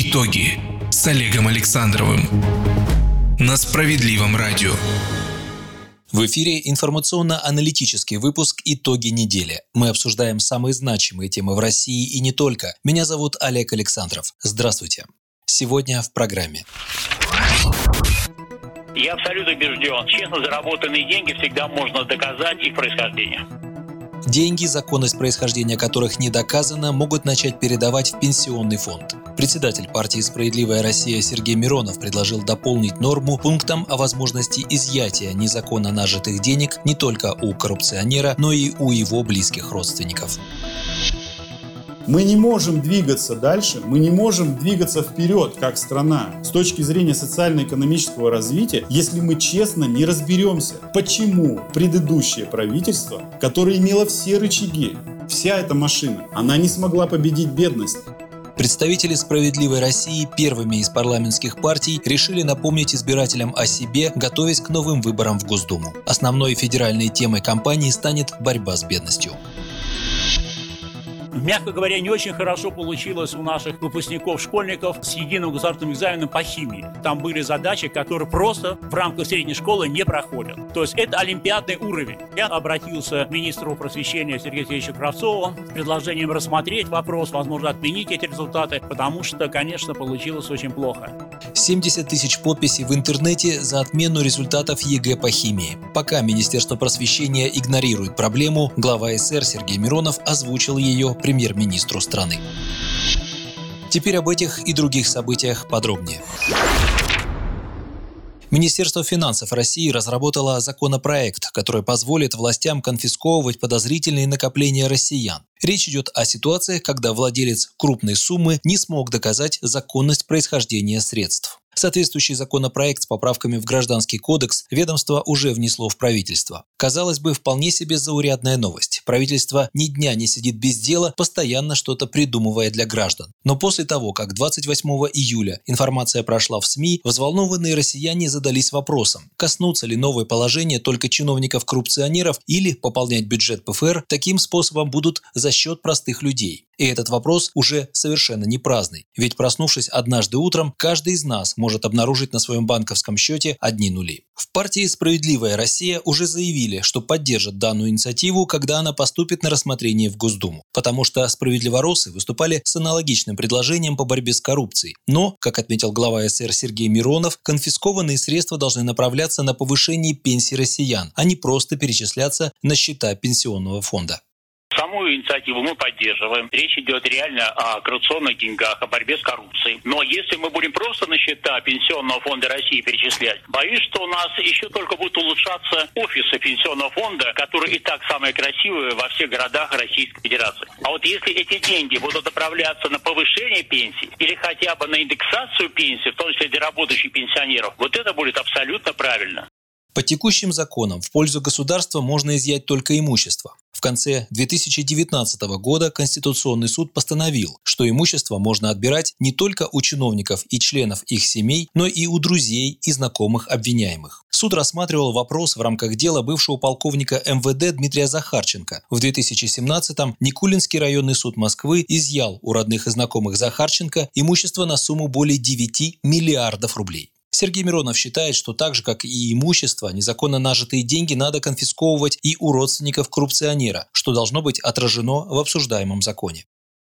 Итоги с Олегом Александровым на Справедливом радио. В эфире информационно-аналитический выпуск «Итоги недели». Мы обсуждаем самые значимые темы в России и не только. Меня зовут Олег Александров. Здравствуйте. Сегодня в программе. Я абсолютно убежден, честно заработанные деньги всегда можно доказать их происхождение. Деньги, законность происхождения которых не доказана, могут начать передавать в пенсионный фонд. Председатель партии «Справедливая Россия» Сергей Миронов предложил дополнить норму пунктом о возможности изъятия незаконно нажитых денег не только у коррупционера, но и у его близких родственников. Мы не можем двигаться дальше, мы не можем двигаться вперед как страна с точки зрения социально-экономического развития, если мы честно не разберемся, почему предыдущее правительство, которое имело все рычаги, вся эта машина, она не смогла победить бедность. Представители «Справедливой России» первыми из парламентских партий решили напомнить избирателям о себе, готовясь к новым выборам в Госдуму. Основной федеральной темой кампании станет борьба с бедностью мягко говоря, не очень хорошо получилось у наших выпускников, школьников с единым государственным экзаменом по химии. Там были задачи, которые просто в рамках средней школы не проходят. То есть это олимпиадный уровень. Я обратился к министру просвещения Сергею Сергеевичу Кравцову с предложением рассмотреть вопрос, возможно, отменить эти результаты, потому что, конечно, получилось очень плохо. 70 тысяч подписей в интернете за отмену результатов ЕГЭ по химии. Пока Министерство просвещения игнорирует проблему, глава СР Сергей Миронов озвучил ее премьер-министру страны. Теперь об этих и других событиях подробнее. Министерство финансов России разработало законопроект, который позволит властям конфисковывать подозрительные накопления россиян. Речь идет о ситуациях, когда владелец крупной суммы не смог доказать законность происхождения средств. Соответствующий законопроект с поправками в Гражданский кодекс ведомство уже внесло в правительство. Казалось бы, вполне себе заурядная новость. Правительство ни дня не сидит без дела, постоянно что-то придумывая для граждан. Но после того, как 28 июля информация прошла в СМИ, взволнованные россияне задались вопросом, коснутся ли новые положения только чиновников-коррупционеров или пополнять бюджет ПФР таким способом будут за счет простых людей. И этот вопрос уже совершенно не праздный. Ведь проснувшись однажды утром, каждый из нас может обнаружить на своем банковском счете одни нули. В партии «Справедливая Россия» уже заявили, что поддержат данную инициативу, когда она поступит на рассмотрение в Госдуму. Потому что справедливоросы выступали с аналогичным предложением по борьбе с коррупцией. Но, как отметил глава СР Сергей Миронов, конфискованные средства должны направляться на повышение пенсий россиян, а не просто перечисляться на счета пенсионного фонда. Саму инициативу мы поддерживаем. Речь идет реально о коррупционных деньгах, о борьбе с коррупцией. Но если мы будем просто на счета Пенсионного фонда России перечислять, боюсь, что у нас еще только будут улучшаться офисы Пенсионного фонда, которые и так самые красивые во всех городах Российской Федерации. А вот если эти деньги будут направляться на повышение пенсий или хотя бы на индексацию пенсий, в том числе для работающих пенсионеров, вот это будет абсолютно правильно. По текущим законам в пользу государства можно изъять только имущество. В конце 2019 года Конституционный суд постановил, что имущество можно отбирать не только у чиновников и членов их семей, но и у друзей и знакомых обвиняемых. Суд рассматривал вопрос в рамках дела бывшего полковника МВД Дмитрия Захарченко. В 2017-м Никулинский районный суд Москвы изъял у родных и знакомых Захарченко имущество на сумму более 9 миллиардов рублей. Сергей Миронов считает, что так же, как и имущество, незаконно нажитые деньги надо конфисковывать и у родственников коррупционера, что должно быть отражено в обсуждаемом законе.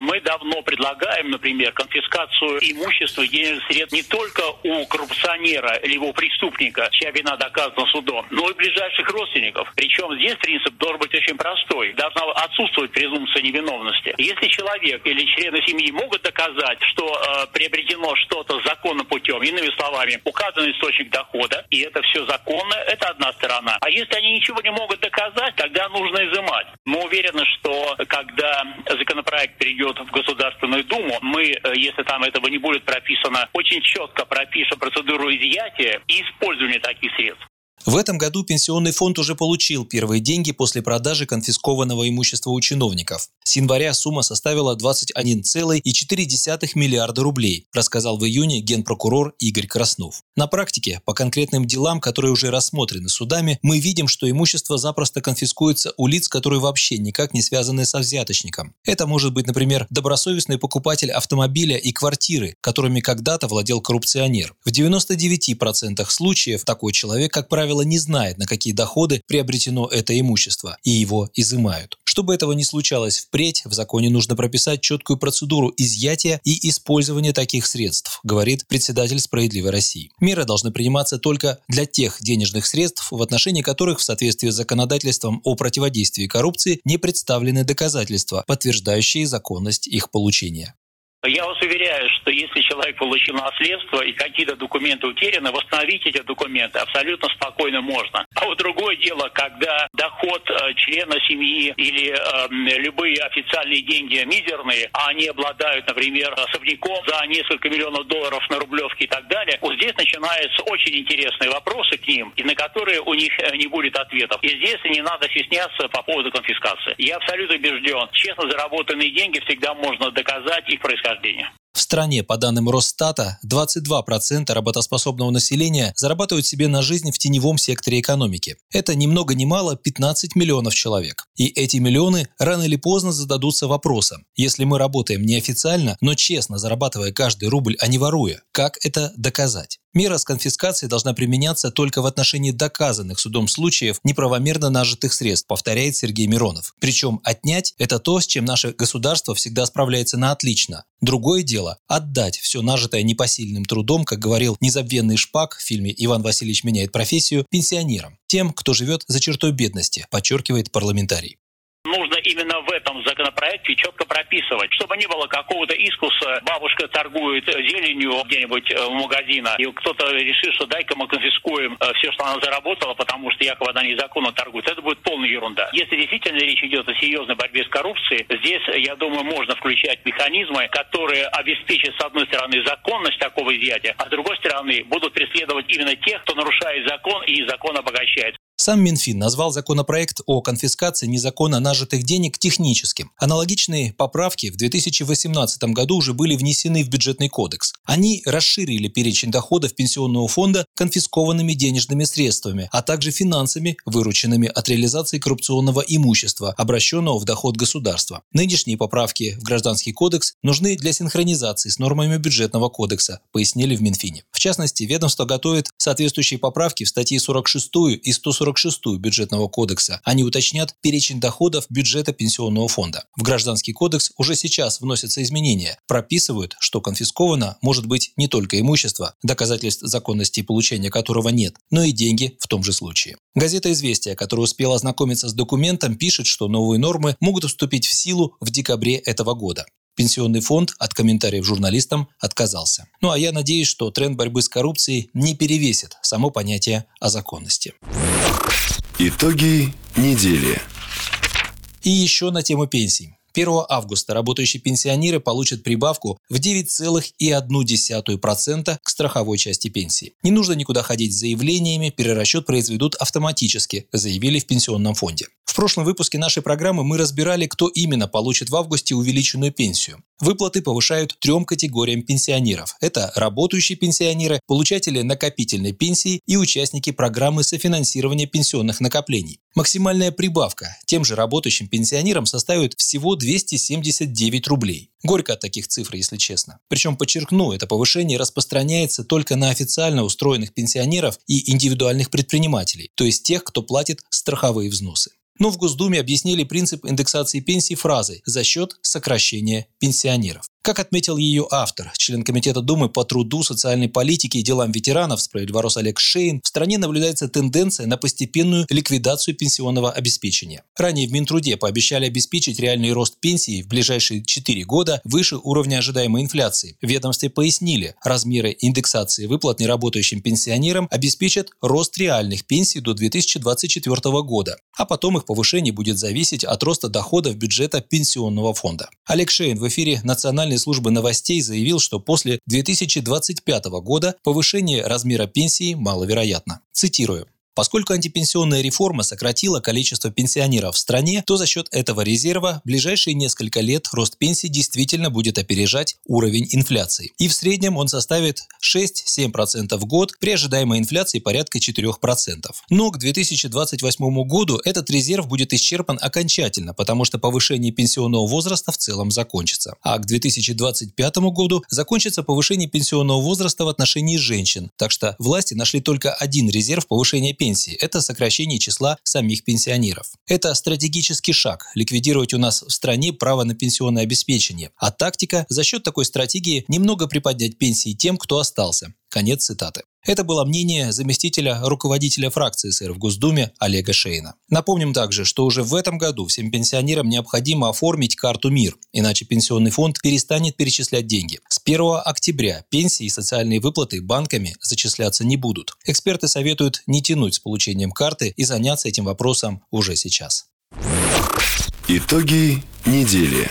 Мы давно предлагаем, например, конфискацию имущества и денежных средств не только у коррупционера или у преступника, чья вина доказана судом, но и ближайших родственников. Причем здесь принцип должен быть очень простой. Должна отсутствовать презумпция невиновности. Если человек или члены семьи могут доказать, что э, приобретено что-то законным путем, иными словами, указан источник дохода, и это все законно, это одна сторона. А если они ничего не могут доказать, тогда нужно изымать. Уверены, что когда законопроект перейдет в Государственную Думу, мы, э, если там этого не будет прописано, очень четко пропишем процедуру изъятия и использования таких средств. В этом году пенсионный фонд уже получил первые деньги после продажи конфискованного имущества у чиновников. С января сумма составила 21,4 миллиарда рублей, рассказал в июне генпрокурор Игорь Краснов. На практике, по конкретным делам, которые уже рассмотрены судами, мы видим, что имущество запросто конфискуется у лиц, которые вообще никак не связаны со взяточником. Это может быть, например, добросовестный покупатель автомобиля и квартиры, которыми когда-то владел коррупционер. В 99% случаев такой человек, как правило, правило, не знает, на какие доходы приобретено это имущество, и его изымают. Чтобы этого не случалось впредь, в законе нужно прописать четкую процедуру изъятия и использования таких средств, говорит председатель «Справедливой России». Меры должны приниматься только для тех денежных средств, в отношении которых в соответствии с законодательством о противодействии коррупции не представлены доказательства, подтверждающие законность их получения. Я вас уверяю, что если человек получил наследство и какие-то документы утеряны, восстановить эти документы абсолютно спокойно можно. А вот другое дело, когда доход э, члена семьи или э, любые официальные деньги мизерные, а они обладают, например, особняком за несколько миллионов долларов на Рублевке и так далее, вот здесь начинаются очень интересные вопросы к ним, и на которые у них э, не будет ответов. И здесь не надо стесняться по поводу конфискации. Я абсолютно убежден, честно заработанные деньги всегда можно доказать их происхождение происхождения. В стране, по данным Росстата, 22% работоспособного населения зарабатывают себе на жизнь в теневом секторе экономики. Это ни много ни мало 15 миллионов человек. И эти миллионы рано или поздно зададутся вопросом. Если мы работаем неофициально, но честно зарабатывая каждый рубль, а не воруя, как это доказать? Мера с конфискацией должна применяться только в отношении доказанных судом случаев неправомерно нажитых средств, повторяет Сергей Миронов. Причем отнять – это то, с чем наше государство всегда справляется на отлично. Другое дело – отдать все нажитое непосильным трудом, как говорил незабвенный Шпак в фильме «Иван Васильевич меняет профессию», пенсионерам, тем, кто живет за чертой бедности, подчеркивает парламентарий нужно именно в этом законопроекте четко прописывать, чтобы не было какого-то искуса. Бабушка торгует зеленью где-нибудь э, в магазина, и кто-то решит, что дай-ка мы конфискуем э, все, что она заработала, потому что якобы она незаконно торгует. Это будет полная ерунда. Если действительно речь идет о серьезной борьбе с коррупцией, здесь, я думаю, можно включать механизмы, которые обеспечат, с одной стороны, законность такого изъятия, а с другой стороны, будут преследовать именно тех, кто нарушает закон и незаконно обогащается. Сам Минфин назвал законопроект о конфискации незаконно нажитых денег техническим. Аналогичные поправки в 2018 году уже были внесены в бюджетный кодекс. Они расширили перечень доходов пенсионного фонда конфискованными денежными средствами, а также финансами, вырученными от реализации коррупционного имущества, обращенного в доход государства. Нынешние поправки в Гражданский кодекс нужны для синхронизации с нормами бюджетного кодекса, пояснили в Минфине. В частности, ведомство готовит соответствующие поправки в статьи 46 и 140 146 бюджетного кодекса. Они уточнят перечень доходов бюджета пенсионного фонда. В Гражданский кодекс уже сейчас вносятся изменения. Прописывают, что конфисковано может быть не только имущество, доказательств законности получения которого нет, но и деньги в том же случае. Газета «Известия», которая успела ознакомиться с документом, пишет, что новые нормы могут вступить в силу в декабре этого года. Пенсионный фонд от комментариев журналистам отказался. Ну а я надеюсь, что тренд борьбы с коррупцией не перевесит само понятие о законности. Итоги недели. И еще на тему пенсий. 1 августа работающие пенсионеры получат прибавку в 9,1% к страховой части пенсии. Не нужно никуда ходить с заявлениями, перерасчет произведут автоматически, заявили в пенсионном фонде. В прошлом выпуске нашей программы мы разбирали, кто именно получит в августе увеличенную пенсию. Выплаты повышают трем категориям пенсионеров. Это работающие пенсионеры, получатели накопительной пенсии и участники программы софинансирования пенсионных накоплений. Максимальная прибавка тем же работающим пенсионерам составит всего 279 рублей. Горько от таких цифр, если честно. Причем, подчеркну, это повышение распространяется только на официально устроенных пенсионеров и индивидуальных предпринимателей, то есть тех, кто платит страховые взносы. Но в Госдуме объяснили принцип индексации пенсий фразой «за счет сокращения пенсионеров». Как отметил ее автор, член Комитета Думы по труду, социальной политике и делам ветеранов справедливорос Олег Шейн, в стране наблюдается тенденция на постепенную ликвидацию пенсионного обеспечения. Ранее в Минтруде пообещали обеспечить реальный рост пенсии в ближайшие 4 года выше уровня ожидаемой инфляции. В ведомстве пояснили, размеры индексации выплат неработающим пенсионерам обеспечат рост реальных пенсий до 2024 года, а потом их повышение будет зависеть от роста доходов бюджета пенсионного фонда. Олег Шейн в эфире национальной Федеральной службы новостей заявил, что после 2025 года повышение размера пенсии маловероятно. Цитирую. Поскольку антипенсионная реформа сократила количество пенсионеров в стране, то за счет этого резерва в ближайшие несколько лет рост пенсий действительно будет опережать уровень инфляции. И в среднем он составит 6-7% в год при ожидаемой инфляции порядка 4%. Но к 2028 году этот резерв будет исчерпан окончательно, потому что повышение пенсионного возраста в целом закончится. А к 2025 году закончится повышение пенсионного возраста в отношении женщин. Так что власти нашли только один резерв повышения пенсии пенсии – это сокращение числа самих пенсионеров. Это стратегический шаг – ликвидировать у нас в стране право на пенсионное обеспечение. А тактика – за счет такой стратегии немного приподнять пенсии тем, кто остался. Конец цитаты. Это было мнение заместителя руководителя фракции СР в Госдуме Олега Шейна. Напомним также, что уже в этом году всем пенсионерам необходимо оформить карту МИР, иначе пенсионный фонд перестанет перечислять деньги. С 1 октября пенсии и социальные выплаты банками зачисляться не будут. Эксперты советуют не тянуть с получением карты и заняться этим вопросом уже сейчас. Итоги недели.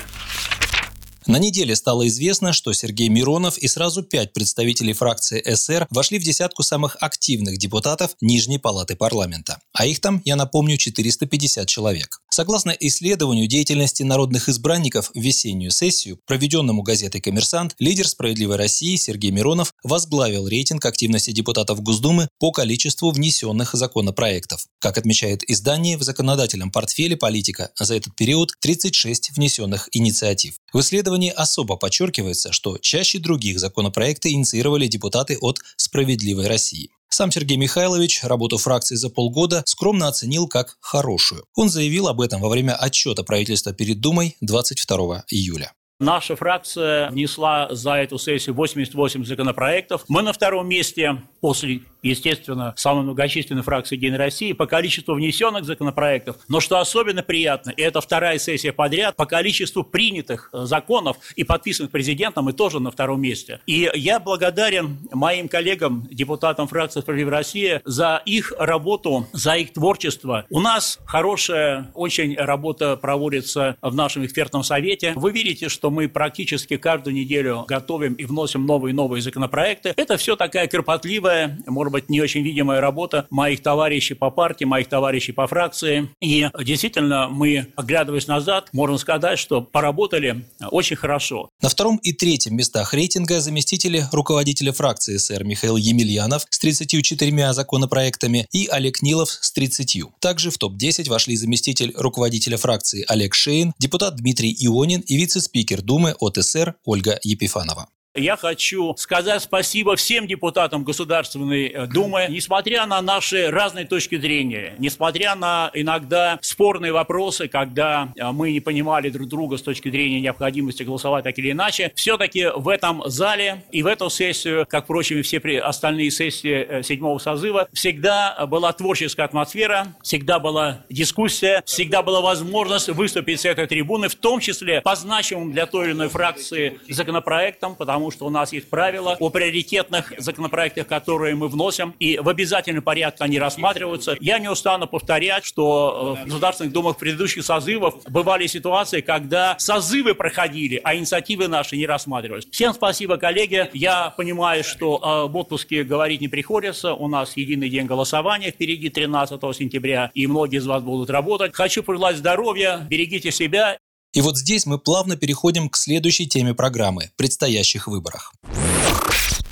На неделе стало известно, что Сергей Миронов и сразу пять представителей фракции СР вошли в десятку самых активных депутатов Нижней палаты парламента. А их там, я напомню, 450 человек. Согласно исследованию деятельности народных избранников в весеннюю сессию, проведенному газетой «Коммерсант», лидер «Справедливой России» Сергей Миронов возглавил рейтинг активности депутатов Госдумы по количеству внесенных законопроектов. Как отмечает издание, в законодательном портфеле политика за этот период 36 внесенных инициатив. В исследовании особо подчеркивается, что чаще других законопроекты инициировали депутаты от «Справедливой России». Сам Сергей Михайлович работу фракции за полгода скромно оценил как хорошую. Он заявил об этом во время отчета правительства перед Думой 22 июля. Наша фракция внесла за эту сессию 88 законопроектов. Мы на втором месте после естественно, самой многочисленной фракции «Единой России» по количеству внесенных законопроектов. Но что особенно приятно, и это вторая сессия подряд, по количеству принятых э, законов и подписанных президентом мы тоже на втором месте. И я благодарен моим коллегам, депутатам фракции «Справедливая Россия» за их работу, за их творчество. У нас хорошая очень работа проводится в нашем экспертном совете. Вы видите, что мы практически каждую неделю готовим и вносим новые и новые законопроекты. Это все такая кропотливая, может быть, не очень видимая работа моих товарищей по партии, моих товарищей по фракции. И действительно, мы, оглядываясь назад, можем сказать, что поработали очень хорошо. На втором и третьем местах рейтинга заместители руководителя фракции СР Михаил Емельянов с 34 законопроектами и Олег Нилов с 30. Также в топ-10 вошли заместитель руководителя фракции Олег Шейн, депутат Дмитрий Ионин и вице-спикер Думы от СР Ольга Епифанова. Я хочу сказать спасибо всем депутатам Государственной э, Думы, несмотря на наши разные точки зрения, несмотря на иногда спорные вопросы, когда э, мы не понимали друг друга с точки зрения необходимости голосовать так или иначе, все-таки в этом зале и в эту сессию, как, впрочем, и все остальные сессии э, седьмого созыва, всегда была творческая атмосфера, всегда была дискуссия, всегда была возможность выступить с этой трибуны, в том числе по значимым для той или иной фракции законопроектам, потому потому что у нас есть правила о приоритетных законопроектах, которые мы вносим, и в обязательном порядке они рассматриваются. Я не устану повторять, что э, в Государственных Думах предыдущих созывов бывали ситуации, когда созывы проходили, а инициативы наши не рассматривались. Всем спасибо, коллеги. Я понимаю, что э, в отпуске говорить не приходится. У нас единый день голосования впереди 13 сентября, и многие из вас будут работать. Хочу пожелать здоровья, берегите себя и вот здесь мы плавно переходим к следующей теме программы – предстоящих выборах.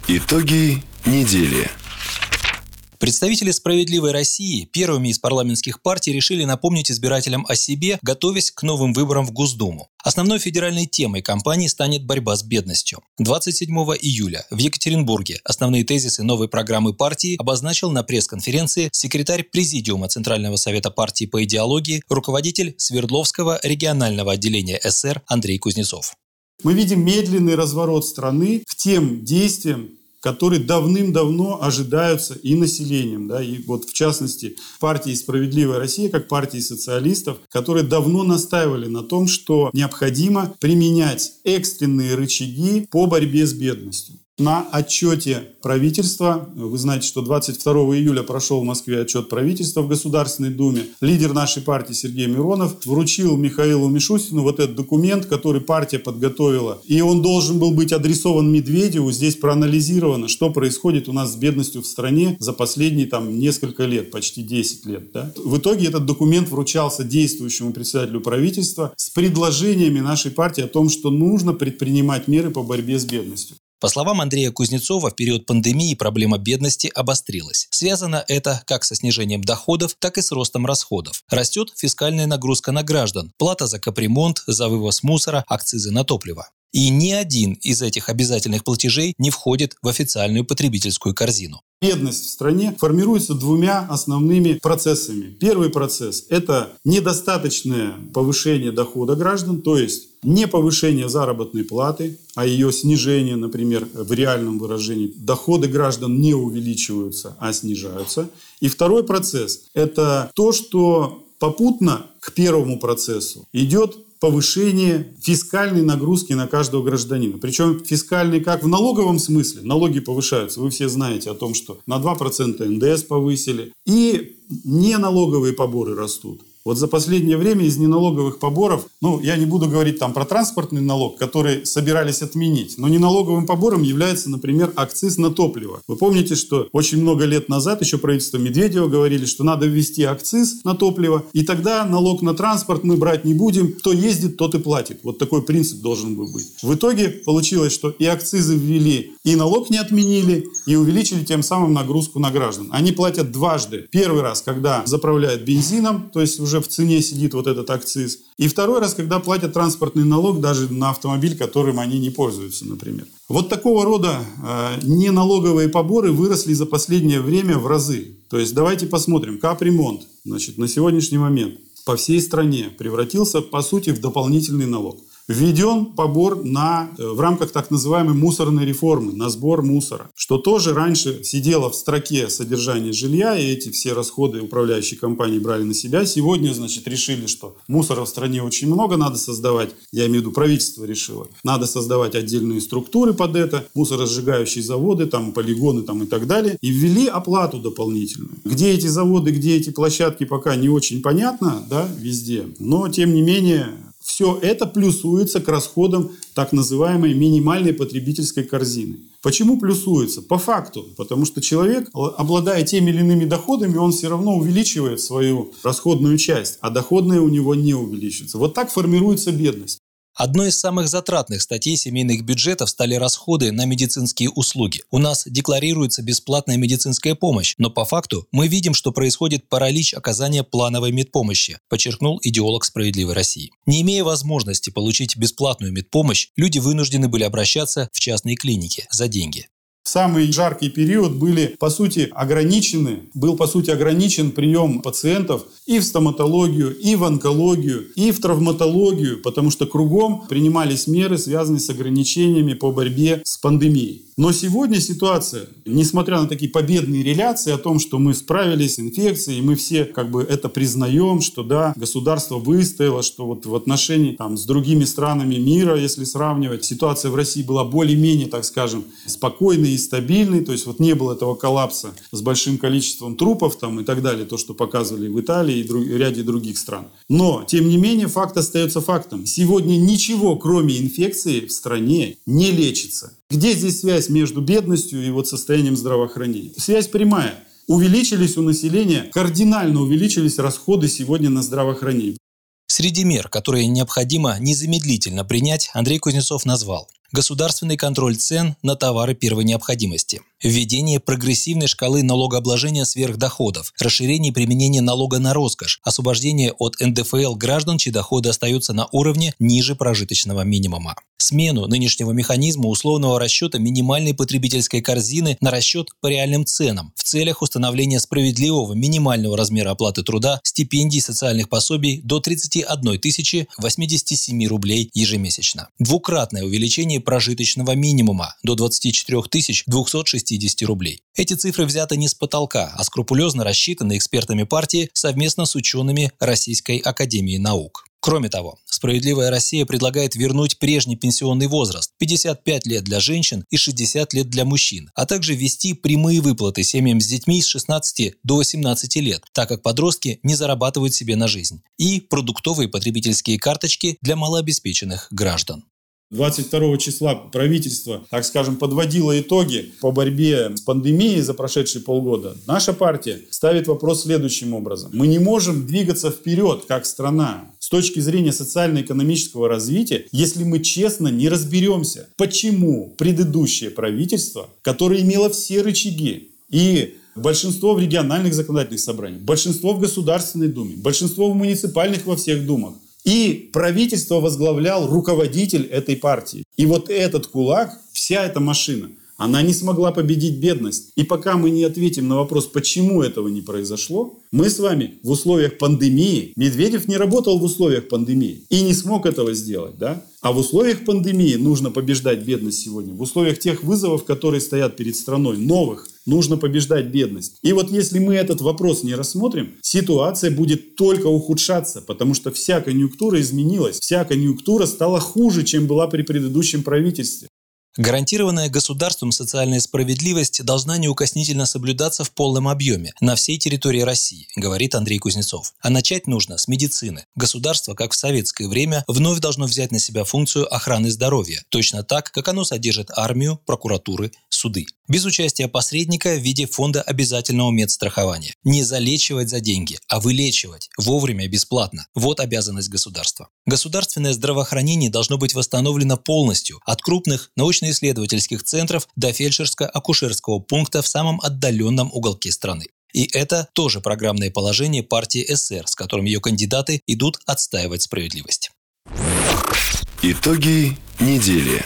Итоги недели. Представители «Справедливой России» первыми из парламентских партий решили напомнить избирателям о себе, готовясь к новым выборам в Госдуму. Основной федеральной темой кампании станет борьба с бедностью. 27 июля в Екатеринбурге основные тезисы новой программы партии обозначил на пресс-конференции секретарь Президиума Центрального совета партии по идеологии, руководитель Свердловского регионального отделения СР Андрей Кузнецов. Мы видим медленный разворот страны к тем действиям, которые давным-давно ожидаются и населением, да, и вот в частности партии «Справедливая Россия», как партии социалистов, которые давно настаивали на том, что необходимо применять экстренные рычаги по борьбе с бедностью. На отчете правительства. Вы знаете, что 22 июля прошел в Москве отчет правительства в Государственной Думе. Лидер нашей партии Сергей Миронов вручил Михаилу Мишустину вот этот документ, который партия подготовила. И он должен был быть адресован Медведеву. Здесь проанализировано, что происходит у нас с бедностью в стране за последние там несколько лет, почти 10 лет. Да? В итоге этот документ вручался действующему председателю правительства с предложениями нашей партии о том, что нужно предпринимать меры по борьбе с бедностью. По словам Андрея Кузнецова, в период пандемии проблема бедности обострилась. Связано это как со снижением доходов, так и с ростом расходов. Растет фискальная нагрузка на граждан, плата за капремонт, за вывоз мусора, акцизы на топливо. И ни один из этих обязательных платежей не входит в официальную потребительскую корзину. Бедность в стране формируется двумя основными процессами. Первый процесс – это недостаточное повышение дохода граждан, то есть не повышение заработной платы, а ее снижение, например, в реальном выражении. Доходы граждан не увеличиваются, а снижаются. И второй процесс – это то, что попутно к первому процессу идет повышение фискальной нагрузки на каждого гражданина. Причем фискальной как в налоговом смысле, налоги повышаются, вы все знаете о том, что на 2% НДС повысили, и неналоговые поборы растут. Вот за последнее время из неналоговых поборов, ну, я не буду говорить там про транспортный налог, который собирались отменить, но неналоговым побором является, например, акциз на топливо. Вы помните, что очень много лет назад еще правительство Медведева говорили, что надо ввести акциз на топливо, и тогда налог на транспорт мы брать не будем, кто ездит, тот и платит. Вот такой принцип должен был быть. В итоге получилось, что и акцизы ввели, и налог не отменили, и увеличили тем самым нагрузку на граждан. Они платят дважды. Первый раз, когда заправляют бензином, то есть уже уже в цене сидит вот этот акциз. И второй раз, когда платят транспортный налог даже на автомобиль, которым они не пользуются, например. Вот такого рода э, неналоговые поборы выросли за последнее время в разы. То есть давайте посмотрим. Капремонт значит, на сегодняшний момент по всей стране превратился, по сути, в дополнительный налог введен побор на, э, в рамках так называемой мусорной реформы, на сбор мусора, что тоже раньше сидело в строке содержания жилья, и эти все расходы управляющие компании брали на себя. Сегодня, значит, решили, что мусора в стране очень много, надо создавать, я имею в виду правительство решило, надо создавать отдельные структуры под это, мусоросжигающие заводы, там, полигоны там, и так далее, и ввели оплату дополнительную. Где эти заводы, где эти площадки, пока не очень понятно, да, везде, но, тем не менее, все это плюсуется к расходам так называемой минимальной потребительской корзины. Почему плюсуется? По факту. Потому что человек, обладая теми или иными доходами, он все равно увеличивает свою расходную часть, а доходная у него не увеличивается. Вот так формируется бедность. Одной из самых затратных статей семейных бюджетов стали расходы на медицинские услуги. У нас декларируется бесплатная медицинская помощь, но по факту мы видим, что происходит паралич оказания плановой медпомощи, подчеркнул идеолог «Справедливой России». Не имея возможности получить бесплатную медпомощь, люди вынуждены были обращаться в частные клиники за деньги. Самый жаркий период были, по сути, ограничены, был, по сути, ограничен прием пациентов и в стоматологию, и в онкологию, и в травматологию, потому что кругом принимались меры, связанные с ограничениями по борьбе с пандемией. Но сегодня ситуация, несмотря на такие победные реляции о том, что мы справились с инфекцией, и мы все как бы это признаем, что да, государство выстояло, что вот в отношении там, с другими странами мира, если сравнивать, ситуация в России была более-менее, так скажем, спокойной и стабильной, то есть вот не было этого коллапса с большим количеством трупов там и так далее, то, что показывали в Италии и друг, ряде других стран. Но, тем не менее, факт остается фактом. Сегодня ничего, кроме инфекции, в стране не лечится. Где здесь связь между бедностью и вот состоянием здравоохранения? Связь прямая. Увеличились у населения, кардинально увеличились расходы сегодня на здравоохранение. Среди мер, которые необходимо незамедлительно принять, Андрей Кузнецов назвал государственный контроль цен на товары первой необходимости, введение прогрессивной шкалы налогообложения сверхдоходов, расширение применения налога на роскошь, освобождение от НДФЛ граждан, чьи доходы остаются на уровне ниже прожиточного минимума. Смену нынешнего механизма условного расчета минимальной потребительской корзины на расчет по реальным ценам в целях установления справедливого минимального размера оплаты труда, стипендий социальных пособий до 31 тысячи 87 рублей ежемесячно. Двукратное увеличение прожиточного минимума до 24 260 рублей. Эти цифры взяты не с потолка, а скрупулезно рассчитаны экспертами партии совместно с учеными Российской Академии Наук. Кроме того, «Справедливая Россия» предлагает вернуть прежний пенсионный возраст – 55 лет для женщин и 60 лет для мужчин, а также ввести прямые выплаты семьям с детьми с 16 до 18 лет, так как подростки не зарабатывают себе на жизнь, и продуктовые потребительские карточки для малообеспеченных граждан. 22 числа правительство, так скажем, подводило итоги по борьбе с пандемией за прошедшие полгода. Наша партия ставит вопрос следующим образом. Мы не можем двигаться вперед как страна с точки зрения социально-экономического развития, если мы честно не разберемся, почему предыдущее правительство, которое имело все рычаги и большинство в региональных законодательных собраниях, большинство в Государственной Думе, большинство в муниципальных во всех думах, и правительство возглавлял руководитель этой партии. И вот этот кулак, вся эта машина, она не смогла победить бедность. И пока мы не ответим на вопрос, почему этого не произошло, мы с вами в условиях пандемии, Медведев не работал в условиях пандемии и не смог этого сделать, да? А в условиях пандемии нужно побеждать бедность сегодня. В условиях тех вызовов, которые стоят перед страной, новых, нужно побеждать бедность. И вот если мы этот вопрос не рассмотрим, ситуация будет только ухудшаться, потому что вся конъюнктура изменилась, вся конъюнктура стала хуже, чем была при предыдущем правительстве. Гарантированная государством социальная справедливость должна неукоснительно соблюдаться в полном объеме на всей территории России, говорит Андрей Кузнецов. А начать нужно с медицины. Государство, как в советское время, вновь должно взять на себя функцию охраны здоровья, точно так, как оно содержит армию, прокуратуры, суды. Без участия посредника в виде фонда обязательного медстрахования. Не залечивать за деньги, а вылечивать вовремя бесплатно. Вот обязанность государства. Государственное здравоохранение должно быть восстановлено полностью от крупных научно-исследовательских центров до фельдшерско-акушерского пункта в самом отдаленном уголке страны. И это тоже программное положение партии СР, с которым ее кандидаты идут отстаивать справедливость. Итоги недели.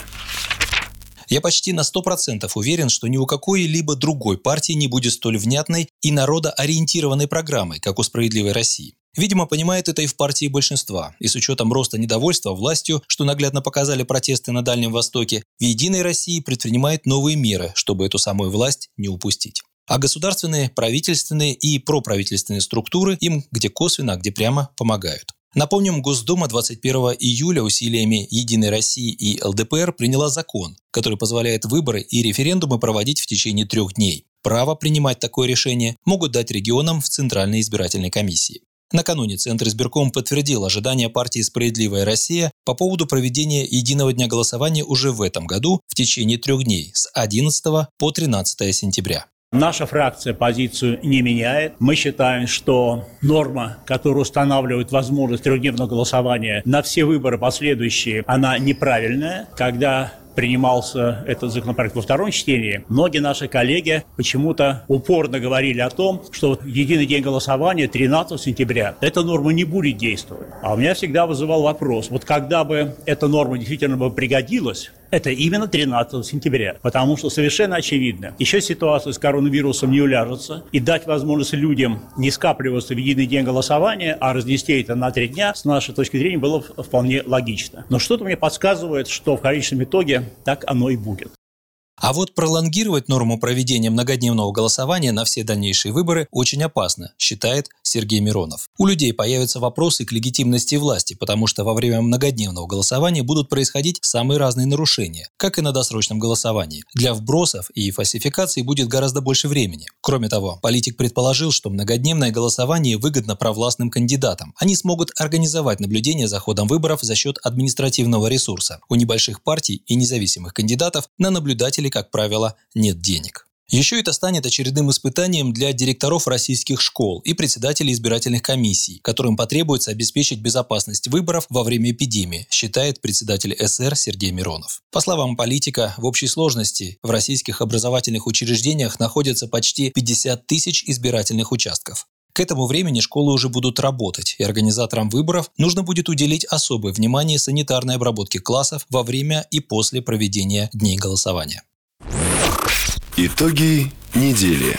Я почти на 100% уверен, что ни у какой-либо другой партии не будет столь внятной и народоориентированной программой, как у «Справедливой России». Видимо, понимает это и в партии большинства. И с учетом роста недовольства властью, что наглядно показали протесты на Дальнем Востоке, в «Единой России» предпринимает новые меры, чтобы эту самую власть не упустить. А государственные, правительственные и проправительственные структуры им где косвенно, а где прямо помогают. Напомним, Госдума 21 июля усилиями «Единой России» и ЛДПР приняла закон, который позволяет выборы и референдумы проводить в течение трех дней. Право принимать такое решение могут дать регионам в Центральной избирательной комиссии. Накануне Центр избирком подтвердил ожидания партии «Справедливая Россия» по поводу проведения единого дня голосования уже в этом году в течение трех дней с 11 по 13 сентября. Наша фракция позицию не меняет. Мы считаем, что норма, которая устанавливает возможность трехдневного голосования на все выборы последующие, она неправильная. Когда принимался этот законопроект во втором чтении, многие наши коллеги почему-то упорно говорили о том, что единый день голосования 13 сентября, эта норма не будет действовать. А у меня всегда вызывал вопрос, вот когда бы эта норма действительно бы пригодилась, это именно 13 сентября, потому что совершенно очевидно, еще ситуация с коронавирусом не уляжется, и дать возможность людям не скапливаться в единый день голосования, а разнести это на три дня, с нашей точки зрения, было вполне логично. Но что-то мне подсказывает, что в конечном итоге так оно и будет. А вот пролонгировать норму проведения многодневного голосования на все дальнейшие выборы очень опасно, считает Сергей Миронов. У людей появятся вопросы к легитимности власти, потому что во время многодневного голосования будут происходить самые разные нарушения, как и на досрочном голосовании. Для вбросов и фальсификаций будет гораздо больше времени. Кроме того, политик предположил, что многодневное голосование выгодно провластным кандидатам. Они смогут организовать наблюдение за ходом выборов за счет административного ресурса. У небольших партий и независимых кандидатов на наблюдателей родителей, как правило, нет денег. Еще это станет очередным испытанием для директоров российских школ и председателей избирательных комиссий, которым потребуется обеспечить безопасность выборов во время эпидемии, считает председатель СР Сергей Миронов. По словам политика, в общей сложности в российских образовательных учреждениях находятся почти 50 тысяч избирательных участков. К этому времени школы уже будут работать, и организаторам выборов нужно будет уделить особое внимание санитарной обработке классов во время и после проведения дней голосования. Итоги недели.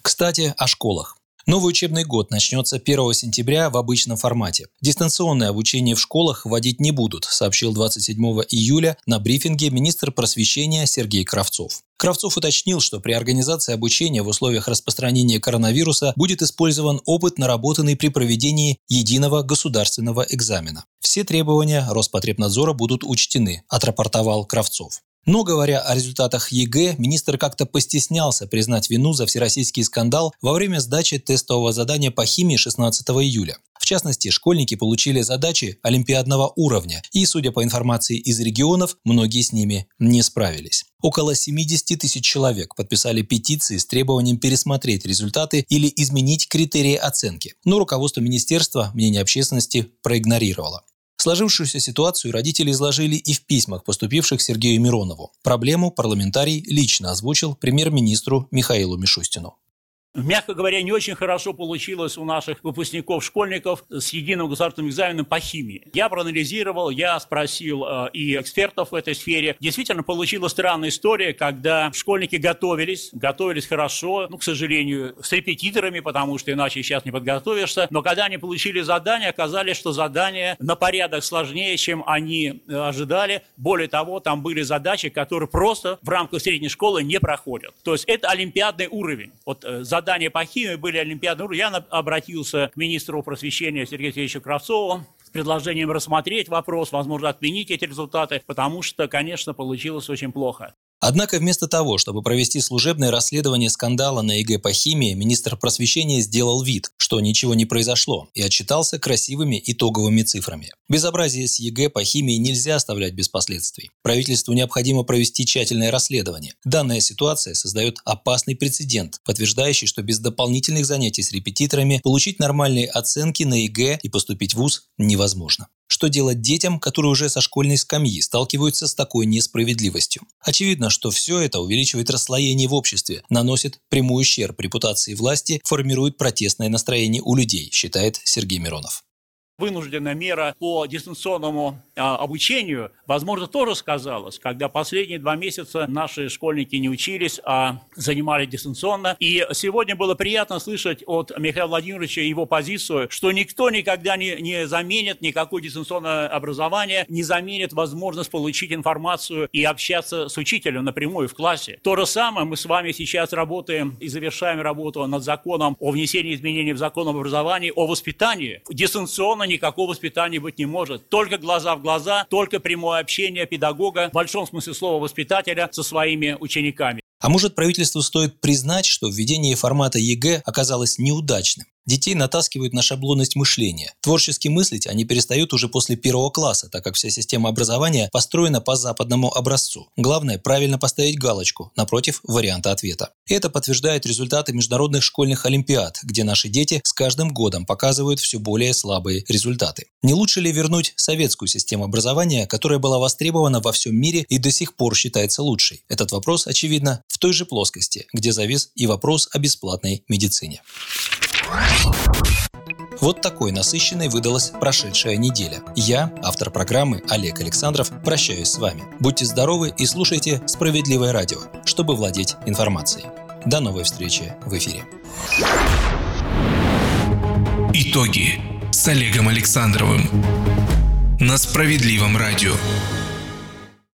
Кстати, о школах. Новый учебный год начнется 1 сентября в обычном формате. Дистанционное обучение в школах вводить не будут, сообщил 27 июля на брифинге министр просвещения Сергей Кравцов. Кравцов уточнил, что при организации обучения в условиях распространения коронавируса будет использован опыт, наработанный при проведении единого государственного экзамена. Все требования Роспотребнадзора будут учтены, отрапортовал Кравцов. Но, говоря о результатах ЕГЭ, министр как-то постеснялся признать вину за всероссийский скандал во время сдачи тестового задания по химии 16 июля. В частности, школьники получили задачи олимпиадного уровня, и, судя по информации из регионов, многие с ними не справились. Около 70 тысяч человек подписали петиции с требованием пересмотреть результаты или изменить критерии оценки. Но руководство министерства мнение общественности проигнорировало. Сложившуюся ситуацию родители изложили и в письмах, поступивших Сергею Миронову. Проблему парламентарий лично озвучил премьер-министру Михаилу Мишустину. Мягко говоря, не очень хорошо получилось у наших выпускников-школьников с единым государственным экзаменом по химии. Я проанализировал, я спросил э, и экспертов в этой сфере. Действительно, получилась странная история, когда школьники готовились, готовились хорошо, ну, к сожалению, с репетиторами, потому что иначе сейчас не подготовишься. Но когда они получили задание, оказалось, что задание на порядок сложнее, чем они э, ожидали. Более того, там были задачи, которые просто в рамках средней школы не проходят. То есть это олимпиадный уровень. Вот э, задание задания по химии были олимпиадные. Я обратился к министру просвещения Сергею Сергеевичу Кравцову с предложением рассмотреть вопрос, возможно, отменить эти результаты, потому что, конечно, получилось очень плохо. Однако вместо того, чтобы провести служебное расследование скандала на ЕГЭ по химии, министр просвещения сделал вид, что ничего не произошло, и отчитался красивыми итоговыми цифрами. Безобразие с ЕГЭ по химии нельзя оставлять без последствий. Правительству необходимо провести тщательное расследование. Данная ситуация создает опасный прецедент, подтверждающий, что без дополнительных занятий с репетиторами получить нормальные оценки на ЕГЭ и поступить в ВУЗ невозможно. Что делать детям, которые уже со школьной скамьи сталкиваются с такой несправедливостью? Очевидно, что все это увеличивает расслоение в обществе, наносит прямой ущерб репутации власти, формирует протестное настроение у людей, считает Сергей Миронов вынужденная мера по дистанционному а, обучению, возможно, тоже сказалась, когда последние два месяца наши школьники не учились, а занимались дистанционно. И сегодня было приятно слышать от Михаила Владимировича его позицию, что никто никогда не, не заменит никакое дистанционное образование, не заменит возможность получить информацию и общаться с учителем напрямую в классе. То же самое мы с вами сейчас работаем и завершаем работу над законом о внесении изменений в закон об образовании, о воспитании. Дистанционно никакого воспитания быть не может. Только глаза в глаза, только прямое общение педагога, в большом смысле слова воспитателя, со своими учениками. А может правительству стоит признать, что введение формата ЕГЭ оказалось неудачным? Детей натаскивают на шаблонность мышления. Творчески мыслить они перестают уже после первого класса, так как вся система образования построена по западному образцу. Главное – правильно поставить галочку напротив варианта ответа. Это подтверждает результаты международных школьных олимпиад, где наши дети с каждым годом показывают все более слабые результаты. Не лучше ли вернуть советскую систему образования, которая была востребована во всем мире и до сих пор считается лучшей? Этот вопрос, очевидно, в той же плоскости, где завис и вопрос о бесплатной медицине. Вот такой насыщенной выдалась прошедшая неделя. Я, автор программы Олег Александров, прощаюсь с вами. Будьте здоровы и слушайте «Справедливое радио», чтобы владеть информацией. До новой встречи в эфире. Итоги с Олегом Александровым на Справедливом радио.